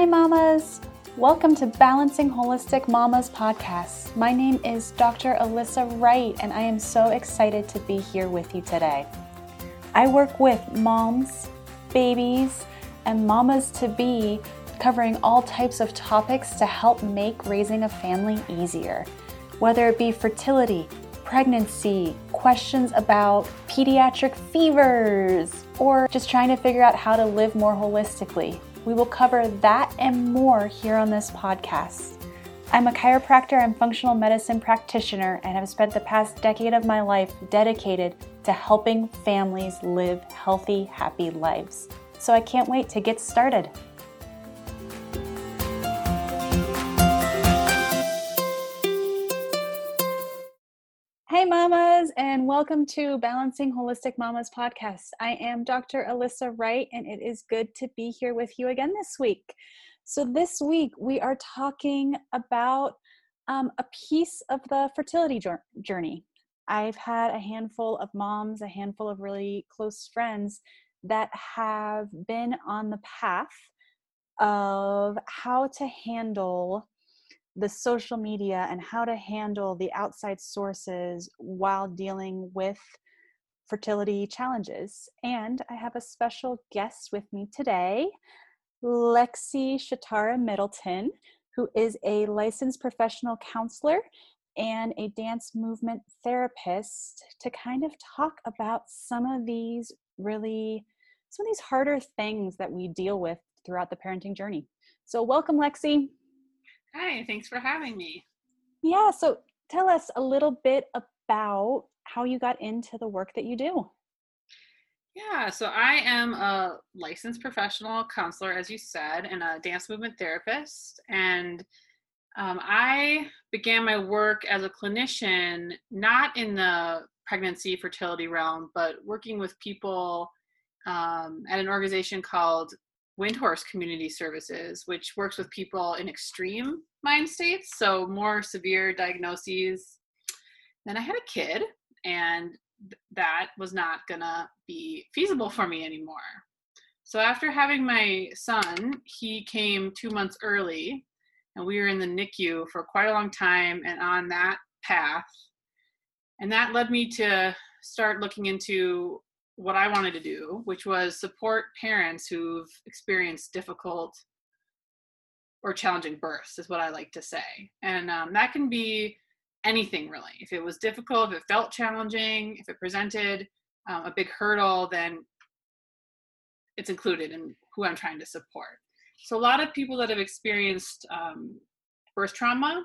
Hi, mamas. Welcome to Balancing Holistic Mamas podcast. My name is Dr. Alyssa Wright, and I am so excited to be here with you today. I work with moms, babies, and mamas to be, covering all types of topics to help make raising a family easier, whether it be fertility, pregnancy, questions about pediatric fevers, or just trying to figure out how to live more holistically. We will cover that and more here on this podcast. I'm a chiropractor and functional medicine practitioner and have spent the past decade of my life dedicated to helping families live healthy, happy lives. So I can't wait to get started. And welcome to Balancing Holistic Mamas podcast. I am Dr. Alyssa Wright, and it is good to be here with you again this week. So, this week we are talking about um, a piece of the fertility journey. I've had a handful of moms, a handful of really close friends that have been on the path of how to handle the social media and how to handle the outside sources while dealing with fertility challenges. And I have a special guest with me today, Lexi Shatara Middleton, who is a licensed professional counselor and a dance movement therapist to kind of talk about some of these really some of these harder things that we deal with throughout the parenting journey. So welcome Lexi. Hi, thanks for having me. Yeah, so tell us a little bit about how you got into the work that you do. Yeah, so I am a licensed professional counselor, as you said, and a dance movement therapist. And um, I began my work as a clinician, not in the pregnancy fertility realm, but working with people um, at an organization called Windhorse Community Services, which works with people in extreme mind states, so more severe diagnoses. Then I had a kid, and that was not gonna be feasible for me anymore. So after having my son, he came two months early, and we were in the NICU for quite a long time and on that path. And that led me to start looking into what I wanted to do, which was support parents who've experienced difficult or challenging births, is what I like to say. And um, that can be anything really. If it was difficult, if it felt challenging, if it presented um, a big hurdle, then it's included in who I'm trying to support. So, a lot of people that have experienced um, birth trauma,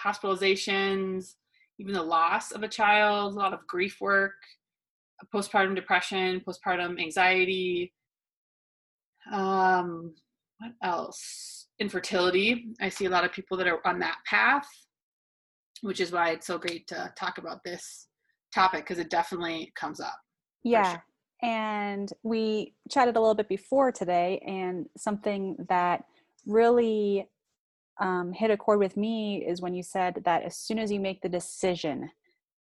hospitalizations, even the loss of a child, a lot of grief work, postpartum depression, postpartum anxiety. Um, what else? Infertility. I see a lot of people that are on that path, which is why it's so great to talk about this topic because it definitely comes up. Yeah. Sure. And we chatted a little bit before today, and something that really um, hit a chord with me is when you said that as soon as you make the decision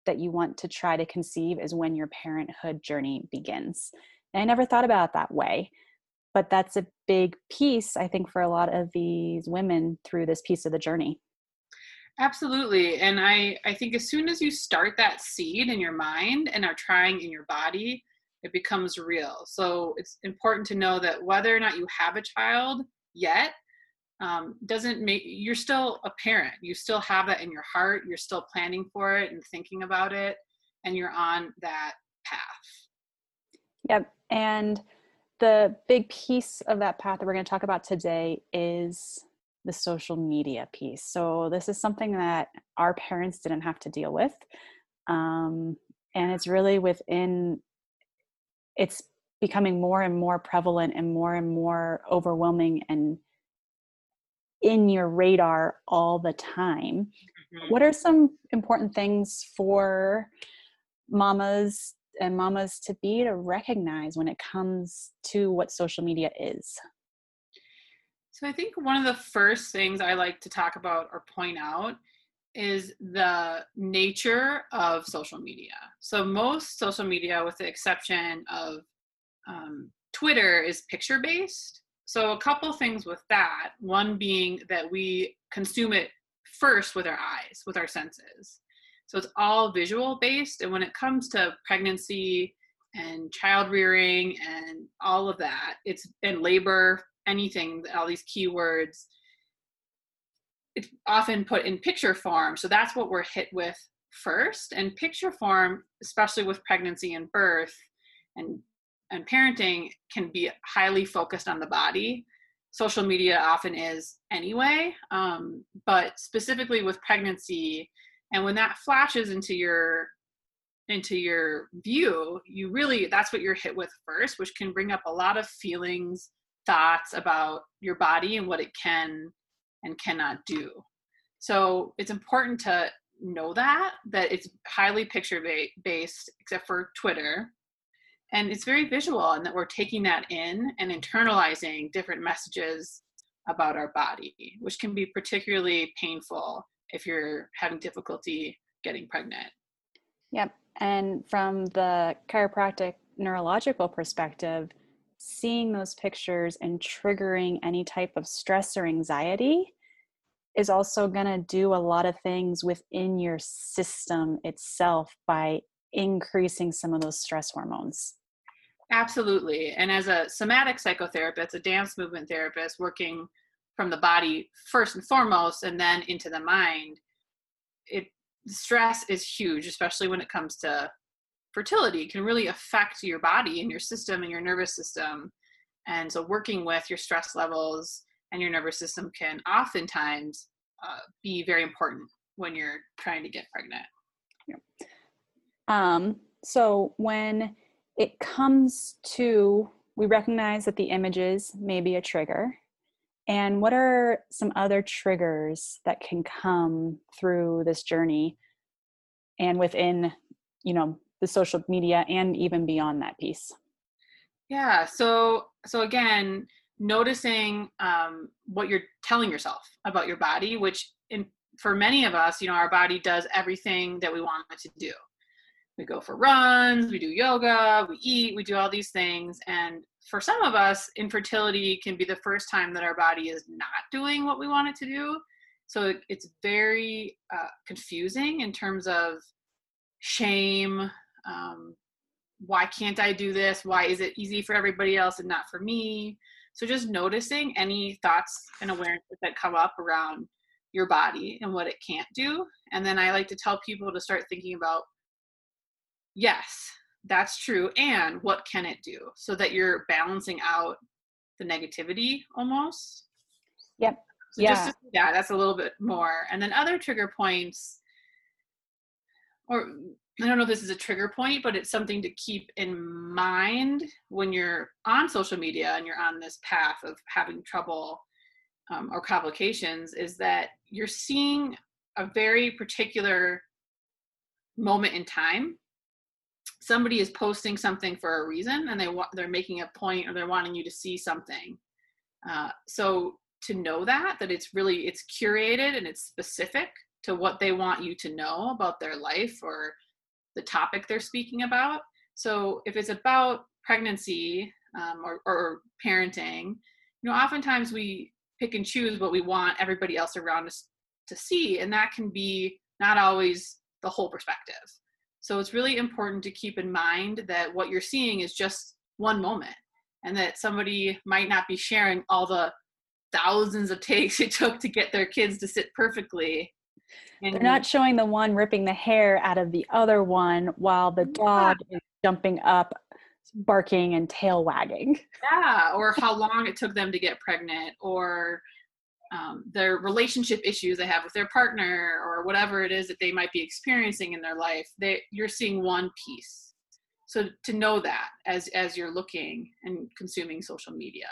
that you want to try to conceive is when your parenthood journey begins. And I never thought about it that way, but that's a big piece, I think, for a lot of these women through this piece of the journey. Absolutely. And I, I think as soon as you start that seed in your mind and are trying in your body, it becomes real. So it's important to know that whether or not you have a child yet, um, doesn't make you're still a parent. You still have that in your heart. You're still planning for it and thinking about it and you're on that path. Yep. And the big piece of that path that we're going to talk about today is the social media piece. So this is something that our parents didn't have to deal with um, and it's really within it's becoming more and more prevalent and more and more overwhelming and in your radar all the time. Mm-hmm. What are some important things for mamas and mamas to be to recognize when it comes to what social media is? So, I think one of the first things I like to talk about or point out is the nature of social media. So, most social media, with the exception of um, Twitter, is picture based. So, a couple things with that. One being that we consume it first with our eyes, with our senses. So, it's all visual based. And when it comes to pregnancy and child rearing and all of that, it's in labor, anything, all these keywords, it's often put in picture form. So, that's what we're hit with first. And picture form, especially with pregnancy and birth and and parenting can be highly focused on the body. Social media often is anyway um, but specifically with pregnancy and when that flashes into your into your view you really that's what you're hit with first which can bring up a lot of feelings thoughts about your body and what it can and cannot do. So it's important to know that that it's highly picture based except for twitter and it's very visual and that we're taking that in and internalizing different messages about our body which can be particularly painful if you're having difficulty getting pregnant. Yep. And from the chiropractic neurological perspective seeing those pictures and triggering any type of stress or anxiety is also going to do a lot of things within your system itself by increasing some of those stress hormones Absolutely. And as a somatic psychotherapist, a dance movement therapist working from the body first and foremost and then into the mind, it stress is huge, especially when it comes to fertility. It can really affect your body and your system and your nervous system. And so working with your stress levels and your nervous system can oftentimes uh, be very important when you're trying to get pregnant. Yeah. Um, so when it comes to we recognize that the images may be a trigger. And what are some other triggers that can come through this journey and within you know the social media and even beyond that piece? Yeah so so again noticing um, what you're telling yourself about your body which in for many of us you know our body does everything that we want it to do we go for runs, we do yoga, we eat, we do all these things. And for some of us, infertility can be the first time that our body is not doing what we want it to do. So it's very uh, confusing in terms of shame. Um, why can't I do this? Why is it easy for everybody else and not for me? So just noticing any thoughts and awareness that come up around your body and what it can't do. And then I like to tell people to start thinking about yes that's true and what can it do? So that you're balancing out the negativity almost? Yep so yeah. just yeah that's a little bit more. And then other trigger points or i don't know if this is a trigger point but it's something to keep in mind when you're on social media and you're on this path of having trouble um, or complications is that you're seeing a very particular moment in time somebody is posting something for a reason and they they're making a point or they're wanting you to see something. Uh, so to know that that it's really it's curated and it's specific to what they want you to know about their life or the topic they're speaking about. So if it's about pregnancy um, or, or parenting you know oftentimes we pick and choose what we want everybody else around us to see and that can be not always the whole perspective so it's really important to keep in mind that what you're seeing is just one moment and that somebody might not be sharing all the thousands of takes it took to get their kids to sit perfectly. And They're not showing the one ripping the hair out of the other one while the dog yeah. is jumping up, barking, and tail wagging. Yeah, or how long it took them to get pregnant, or um, their relationship issues they have with their partner or whatever it is that they might be experiencing in their life they you're seeing one piece. So to know that as as you're looking and consuming social media.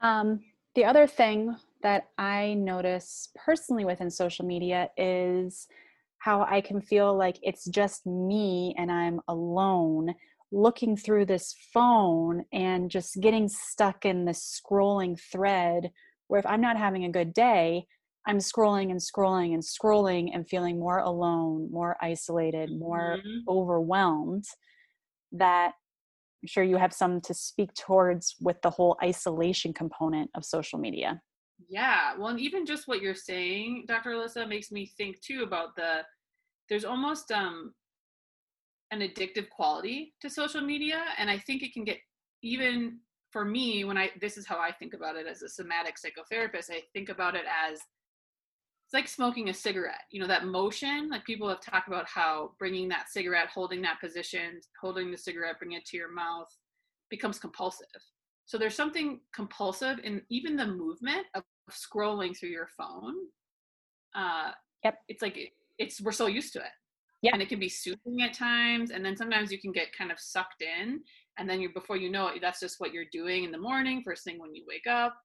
Um, the other thing that i notice personally within social media is how i can feel like it's just me and i'm alone looking through this phone and just getting stuck in this scrolling thread where if I'm not having a good day, I'm scrolling and scrolling and scrolling and feeling more alone, more isolated, more mm-hmm. overwhelmed. That sure you have some to speak towards with the whole isolation component of social media. Yeah, well, and even just what you're saying, Dr. Alyssa, makes me think too about the there's almost um an addictive quality to social media, and I think it can get even for me when I this is how I think about it as a somatic psychotherapist. I think about it as it's like smoking a cigarette. You know that motion, like people have talked about how bringing that cigarette, holding that position, holding the cigarette, bringing it to your mouth, becomes compulsive so there's something compulsive in even the movement of scrolling through your phone. Uh, yep. It's like it's we're so used to it. Yeah. And it can be soothing at times, and then sometimes you can get kind of sucked in, and then you before you know it, that's just what you're doing in the morning, first thing when you wake up,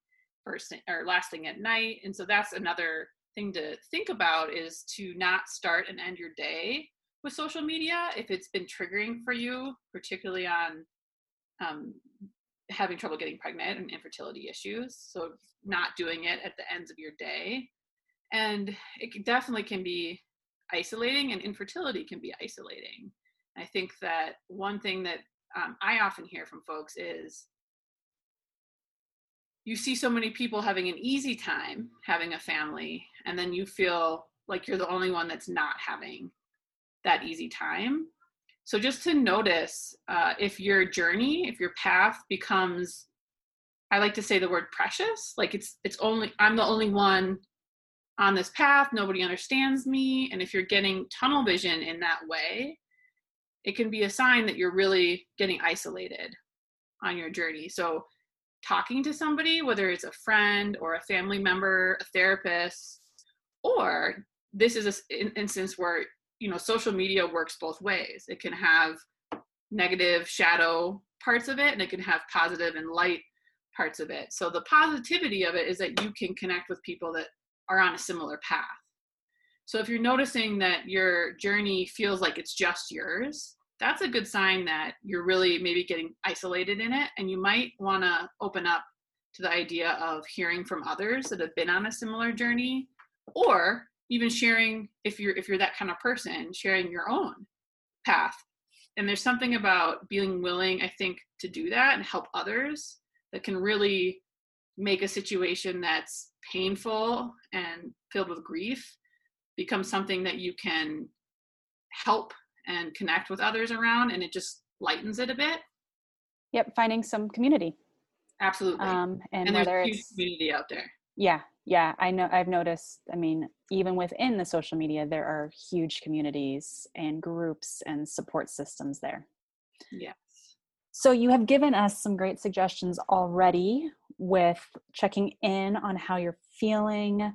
first thing or last thing at night, and so that's another thing to think about is to not start and end your day with social media if it's been triggering for you, particularly on um, having trouble getting pregnant and infertility issues. So not doing it at the ends of your day. And it definitely can be isolating and infertility can be isolating. I think that one thing that um, I often hear from folks is you see so many people having an easy time having a family, and then you feel like you're the only one that's not having that easy time. So just to notice uh, if your journey, if your path becomes, I like to say the word precious, like it's it's only I'm the only one on this path. Nobody understands me, and if you're getting tunnel vision in that way, it can be a sign that you're really getting isolated on your journey. So talking to somebody, whether it's a friend or a family member, a therapist, or this is an instance where you know social media works both ways it can have negative shadow parts of it and it can have positive and light parts of it so the positivity of it is that you can connect with people that are on a similar path. So if you're noticing that your journey feels like it's just yours that's a good sign that you're really maybe getting isolated in it and you might want to open up to the idea of hearing from others that have been on a similar journey or even sharing if you're if you're that kind of person sharing your own path. And there's something about being willing i think to do that and help others that can really make a situation that's painful and filled with grief becomes something that you can help and connect with others around and it just lightens it a bit. Yep finding some community. Absolutely. Um, and, and there's it's community out there. Yeah yeah i know i've noticed i mean even within the social media there are huge communities and groups and support systems there. Yes. So you have given us some great suggestions already with checking in on how you're feeling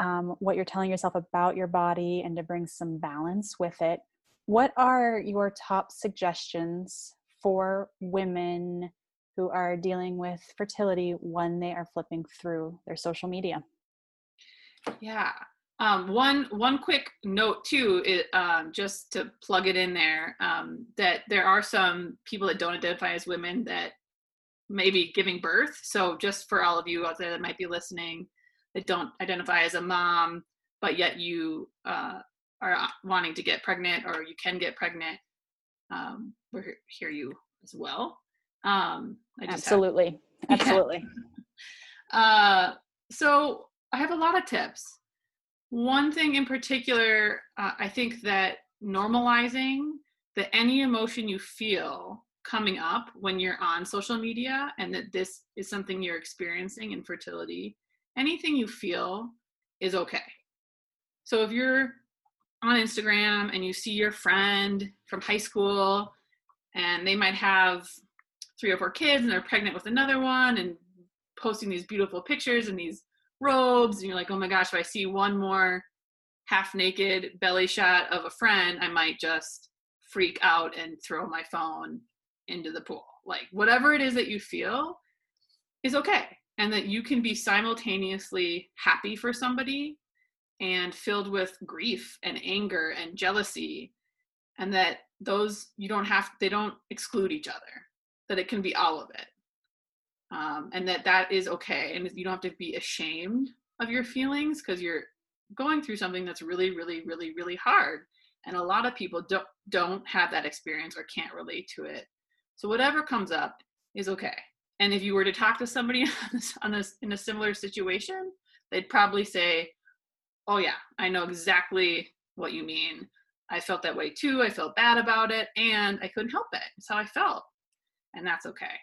um, what you're telling yourself about your body and to bring some balance with it what are your top suggestions for women who are dealing with fertility when they are flipping through their social media. Yeah. Um, one one quick note too, um, just to plug it in there, um, that there are some people that don't identify as women that may be giving birth. So just for all of you out there that might be listening, that don't identify as a mom, but yet you uh, are wanting to get pregnant or you can get pregnant, um, we're here you as well. Um, absolutely, have, absolutely. Yeah. Uh, so I have a lot of tips. One thing in particular, uh, I think that normalizing that any emotion you feel coming up when you're on social media and that this is something you're experiencing in fertility, anything you feel is okay. So if you're on Instagram and you see your friend from high school and they might have three or four kids and they're pregnant with another one and posting these beautiful pictures and these robes and you're like oh my gosh if i see one more half naked belly shot of a friend i might just freak out and throw my phone into the pool. Like whatever it is that you feel is okay and that you can be simultaneously happy for somebody and filled with grief and anger and jealousy and that those you don't have they don't exclude each other that it can be all of it. Um, and that that is okay and you don't have to be ashamed of your feelings because you're going through something that's really really really really hard and a lot of people don't don't have that experience or can't relate to it So whatever comes up is okay. And if you were to talk to somebody on this in a similar situation, they'd probably say, "Oh yeah, I know exactly what you mean. I felt that way too. I felt bad about it, and I couldn't help it. It's how I felt, and that's okay."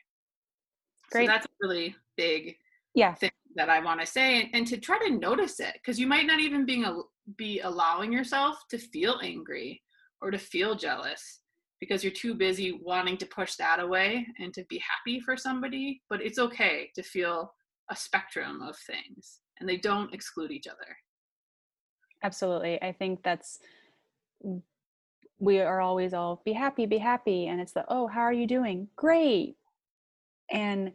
Great. So that's a really big yeah thing that I want to say, and, and to try to notice it because you might not even being a, be allowing yourself to feel angry or to feel jealous because you're too busy wanting to push that away and to be happy for somebody. But it's okay to feel a spectrum of things and they don't exclude each other. Absolutely. I think that's, we are always all be happy, be happy. And it's the, oh, how are you doing? Great. And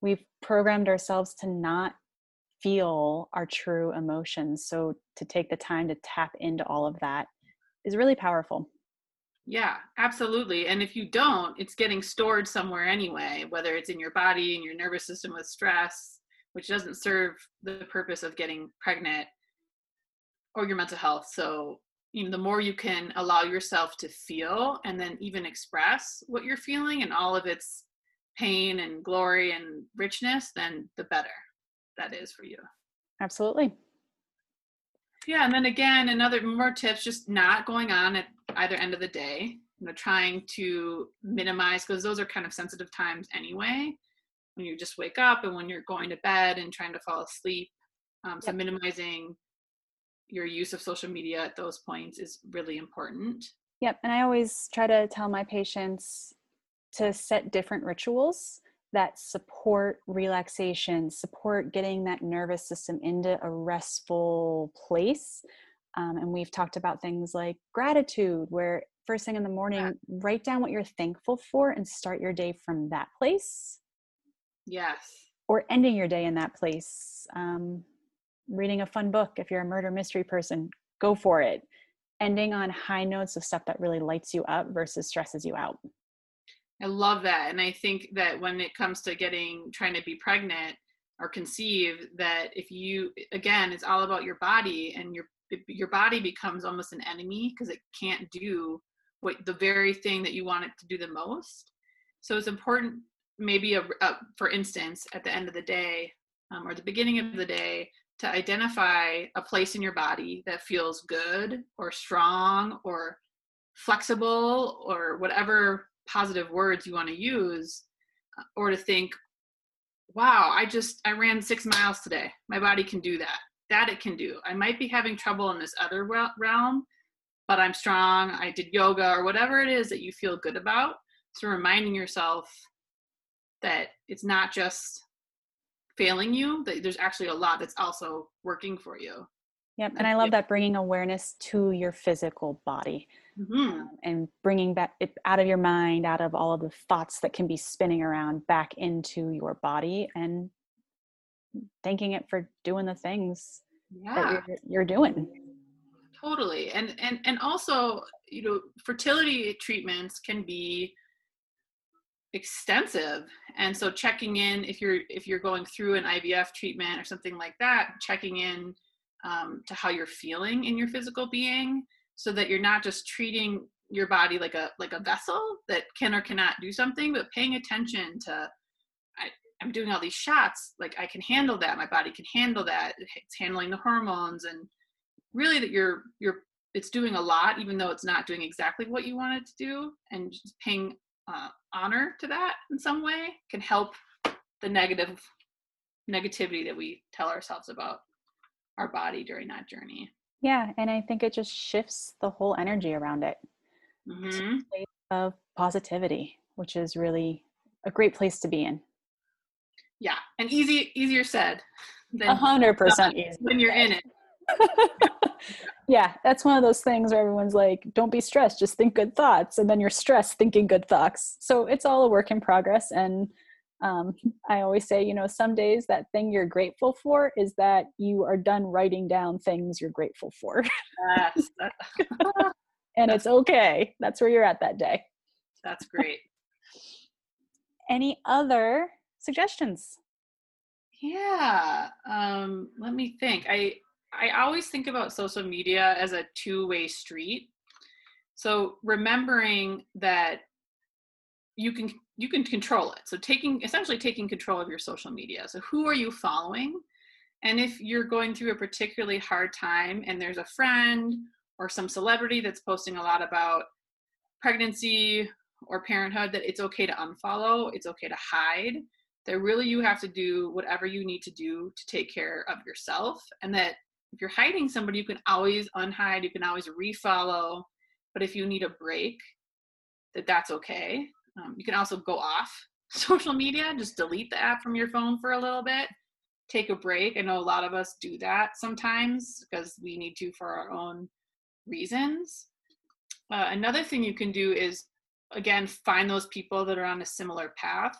we've programmed ourselves to not feel our true emotions. So to take the time to tap into all of that is really powerful. Yeah, absolutely. And if you don't, it's getting stored somewhere anyway, whether it's in your body, in your nervous system with stress, which doesn't serve the purpose of getting pregnant or your mental health. So, you know, the more you can allow yourself to feel and then even express what you're feeling and all of its pain and glory and richness, then the better that is for you. Absolutely. Yeah, and then again, another more tips, just not going on at either end of the day. You know, trying to minimize because those are kind of sensitive times anyway. When you just wake up and when you're going to bed and trying to fall asleep. Um, so yep. minimizing your use of social media at those points is really important. Yep, and I always try to tell my patients to set different rituals that support relaxation, support getting that nervous system into a restful place. Um, and we've talked about things like gratitude, where first thing in the morning, yeah. write down what you're thankful for and start your day from that place. Yes. Or ending your day in that place. Um, reading a fun book, if you're a murder mystery person, go for it. Ending on high notes of stuff that really lights you up versus stresses you out. I love that. And I think that when it comes to getting, trying to be pregnant or conceive, that if you, again, it's all about your body and your, your body becomes almost an enemy because it can't do what the very thing that you want it to do the most. So it's important, maybe, a, a for instance, at the end of the day um, or the beginning of the day, to identify a place in your body that feels good or strong or flexible or whatever positive words you want to use uh, or to think wow i just i ran six miles today. My body can do that. That it can do. I might be having trouble in this other realm but i'm strong. I did yoga or whatever it is that you feel good about so reminding yourself that it's not just failing you that there's actually a lot that's also working for you. Yep. And I love that bringing awareness to your physical body mm-hmm. um, and bringing back it out of your mind, out of all of the thoughts that can be spinning around back into your body and thanking it for doing the things yeah. that you're, you're doing. Totally. And, and, and also, you know, fertility treatments can be extensive and so checking in if you're if you're going through an ivf treatment or something like that checking in um, to how you're feeling in your physical being so that you're not just treating your body like a like a vessel that can or cannot do something but paying attention to I, i'm doing all these shots like i can handle that my body can handle that it's handling the hormones and really that you're you're it's doing a lot even though it's not doing exactly what you want it to do and just paying uh, honor to that in some way can help the negative negativity that we tell ourselves about our body during that journey. Yeah, and I think it just shifts the whole energy around it mm-hmm. of positivity, which is really a great place to be in. Yeah, and easy easier said than a hundred percent when you're in it. yeah, that's one of those things where everyone's like, "Don't be stressed, just think good thoughts," and then you're stressed thinking good thoughts. So it's all a work in progress, and um, I always say, you know, some days that thing you're grateful for is that you are done writing down things you're grateful for. Yes. and it's okay. That's where you're at that day. That's great. Any other suggestions? Yeah. Um, let me think. I I always think about social media as a two-way street. So remembering that you can you can control it. So taking essentially taking control of your social media. So who are you following? And if you're going through a particularly hard time and there's a friend or some celebrity that's posting a lot about pregnancy or parenthood that it's okay to unfollow it's okay to hide that really you have to do whatever you need to do to take care of yourself. And that if you're hiding somebody you can always unhide you can always refollow. But if you need a break that that's okay um, you can also go off social media just delete the app from your phone for a little bit. Take a break. I know a lot of us do that sometimes because we need to for our own reasons. Uh, another thing you can do is again find those people that are on a similar path.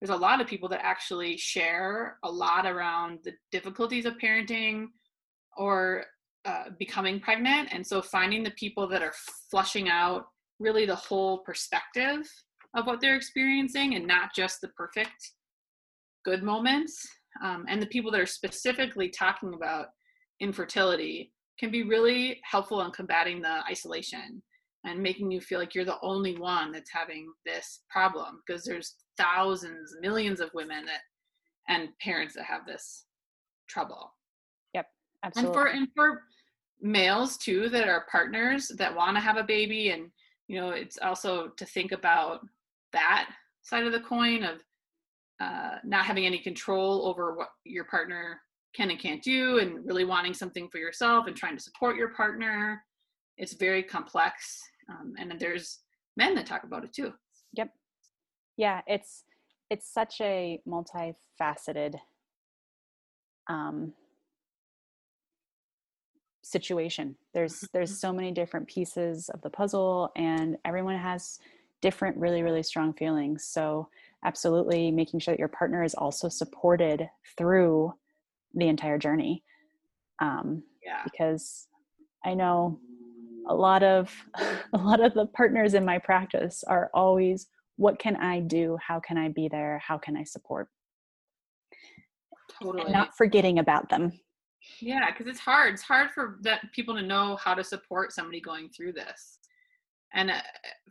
There's a lot of people that actually share a lot around the difficulties of parenting or uh, becoming pregnant and so finding the people that are flushing out really the whole perspective of what they're experiencing and not just the perfect good moments. Um, and the people that are specifically talking about infertility can be really helpful in combating the isolation and making you feel like you're the only one that's having this problem because there's thousands millions of women that and parents that have this trouble. Yep absolutely and for and for males too that are partners that want to have a baby and you know it's also to think about that side of the coin of uh, not having any control over what your partner can and can't do and really wanting something for yourself and trying to support your partner. It's very complex um, and there's men that talk about it too. Yep. Yeah it's it's such a multifaceted um, situation. There's there's mm-hmm. so many different pieces of the puzzle and everyone has different really really strong feelings. So absolutely making sure that your partner is also supported through the entire journey um, yeah. because i know a lot of a lot of the partners in my practice are always what can i do? How can i be there? How can i support? Totally. and not forgetting about them. Yeah because it's hard. It's hard for that people to know how to support somebody going through this and uh,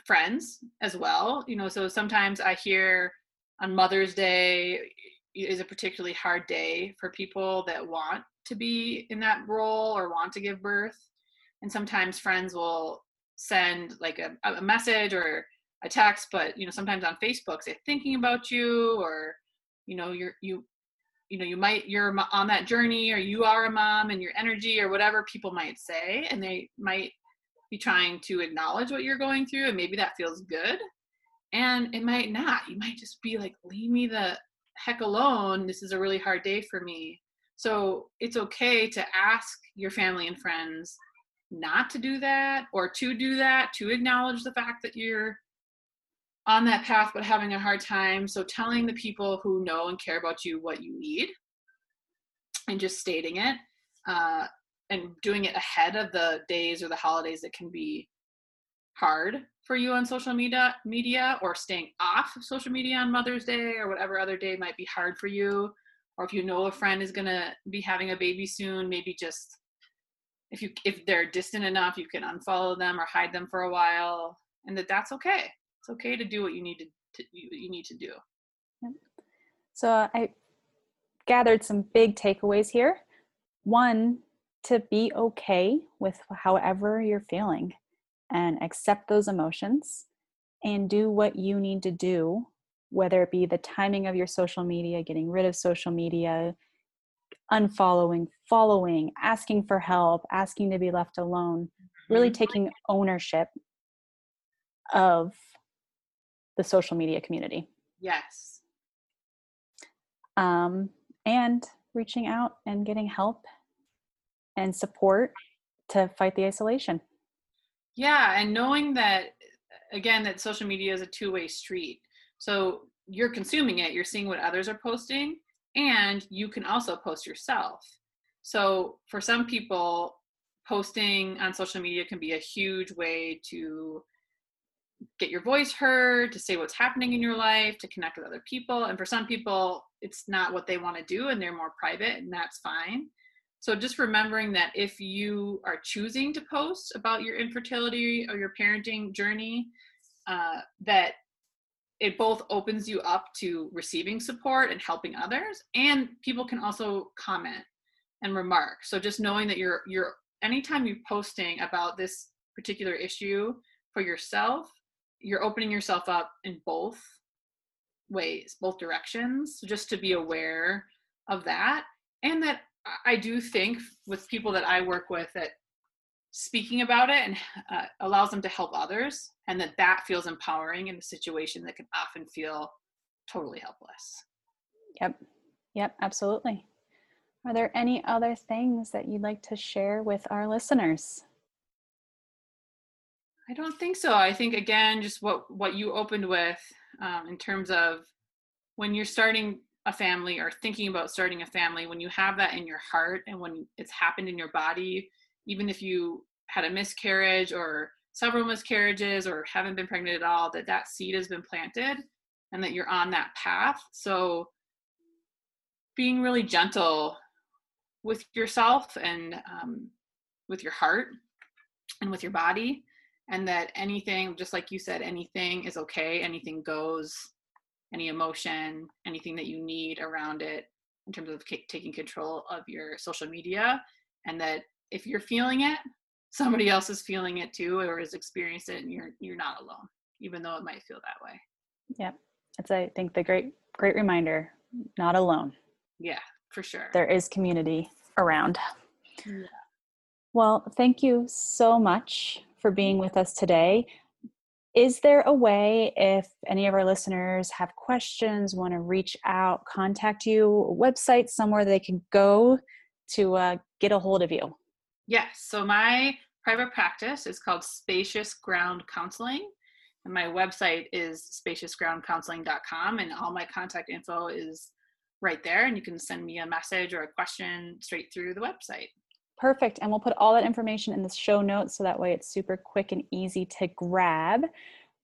friends as well you know so sometimes i hear on mother's day is a particularly hard day for people that want to be in that role or want to give birth. And sometimes friends will send like a, a message or a text but you know sometimes on facebook say thinking about you or you know you're you you know you might you're on that journey or you are a mom and your energy or whatever people might say and they might be trying to acknowledge what you're going through and maybe that feels good. And it might not. You might just be like leave me the heck alone. This is a really hard day for me. So it's okay to ask your family and friends not to do that or to do that to acknowledge the fact that you're on that path but having a hard time. So telling the people who know and care about you what you need and just stating it uh, and doing it ahead of the days or the holidays that can be hard for you on social media media or staying off of social media on mother's day or whatever other day might be hard for you. Or if you know a friend is going to be having a baby soon maybe just if you if they're distant enough you can unfollow them or hide them for a while and that that's okay. It's okay to do what you need to, to you, you need to do. So uh, i gathered some big takeaways here. One to be okay with however you're feeling and accept those emotions and do what you need to do whether it be the timing of your social media getting rid of social media unfollowing, following, asking for help, asking to be left alone, really mm-hmm. taking ownership of the social media community. Yes. Um, and reaching out and getting help and support to fight the isolation. Yeah, and knowing that again that social media is a two-way street. So you're consuming it, you're seeing what others are posting, and you can also post yourself. So for some people, posting on social media can be a huge way to get your voice heard, to say what's happening in your life, to connect with other people. And for some people, it's not what they want to do and they're more private, and that's fine. So just remembering that if you are choosing to post about your infertility or your parenting journey, uh, that it both opens you up to receiving support and helping others and people can also comment and remark. So just knowing that you're you're anytime you're posting about this particular issue for yourself you're opening yourself up in both ways both directions so just to be aware of that and that i do think with people that i work with that speaking about it and uh, allows them to help others and that that feels empowering in a situation that can often feel totally helpless. Yep. Yep. Absolutely. Are there any other things that you'd like to share with our listeners? I don't think so. I think again just what what you opened with um, in terms of when you're starting a family or thinking about starting a family when you have that in your heart and when it's happened in your body even if you had a miscarriage or several miscarriages or haven't been pregnant at all that that seed has been planted and that you're on that path. So being really gentle with yourself and um, with your heart and with your body and that anything just like you said anything is okay anything goes any emotion anything that you need around it in terms of c- taking control of your social media and that if you're feeling it somebody else is feeling it too or has experienced it and you're you're not alone even though it might feel that way. Yeah that's i think the great great reminder not alone. Yeah for sure. There is community around. Yeah. well thank you so much for being with us today is there a way if any of our listeners have questions want to reach out contact you website somewhere they can go to uh, get a hold of you Yes. So my private practice is called Spacious Ground Counseling. And my website is spaciousgroundcounseling.com. And all my contact info is right there. And you can send me a message or a question straight through the website. Perfect. And we'll put all that information in the show notes so that way it's super quick and easy to grab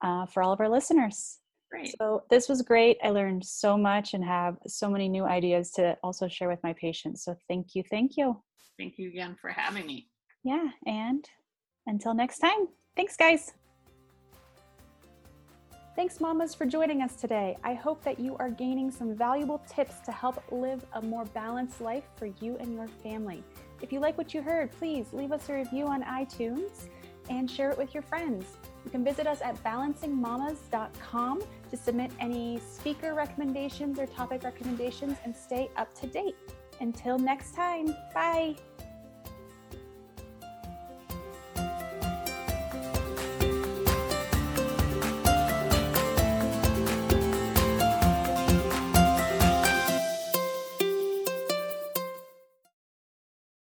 uh, for all of our listeners. Great. So this was great. I learned so much and have so many new ideas to also share with my patients. So thank you. Thank you. Thank you again for having me. Yeah. And until next time, thanks, guys. Thanks, mamas, for joining us today. I hope that you are gaining some valuable tips to help live a more balanced life for you and your family. If you like what you heard, please leave us a review on iTunes and share it with your friends. You can visit us at balancingmamas.com to submit any speaker recommendations or topic recommendations and stay up to date. Until next time, bye.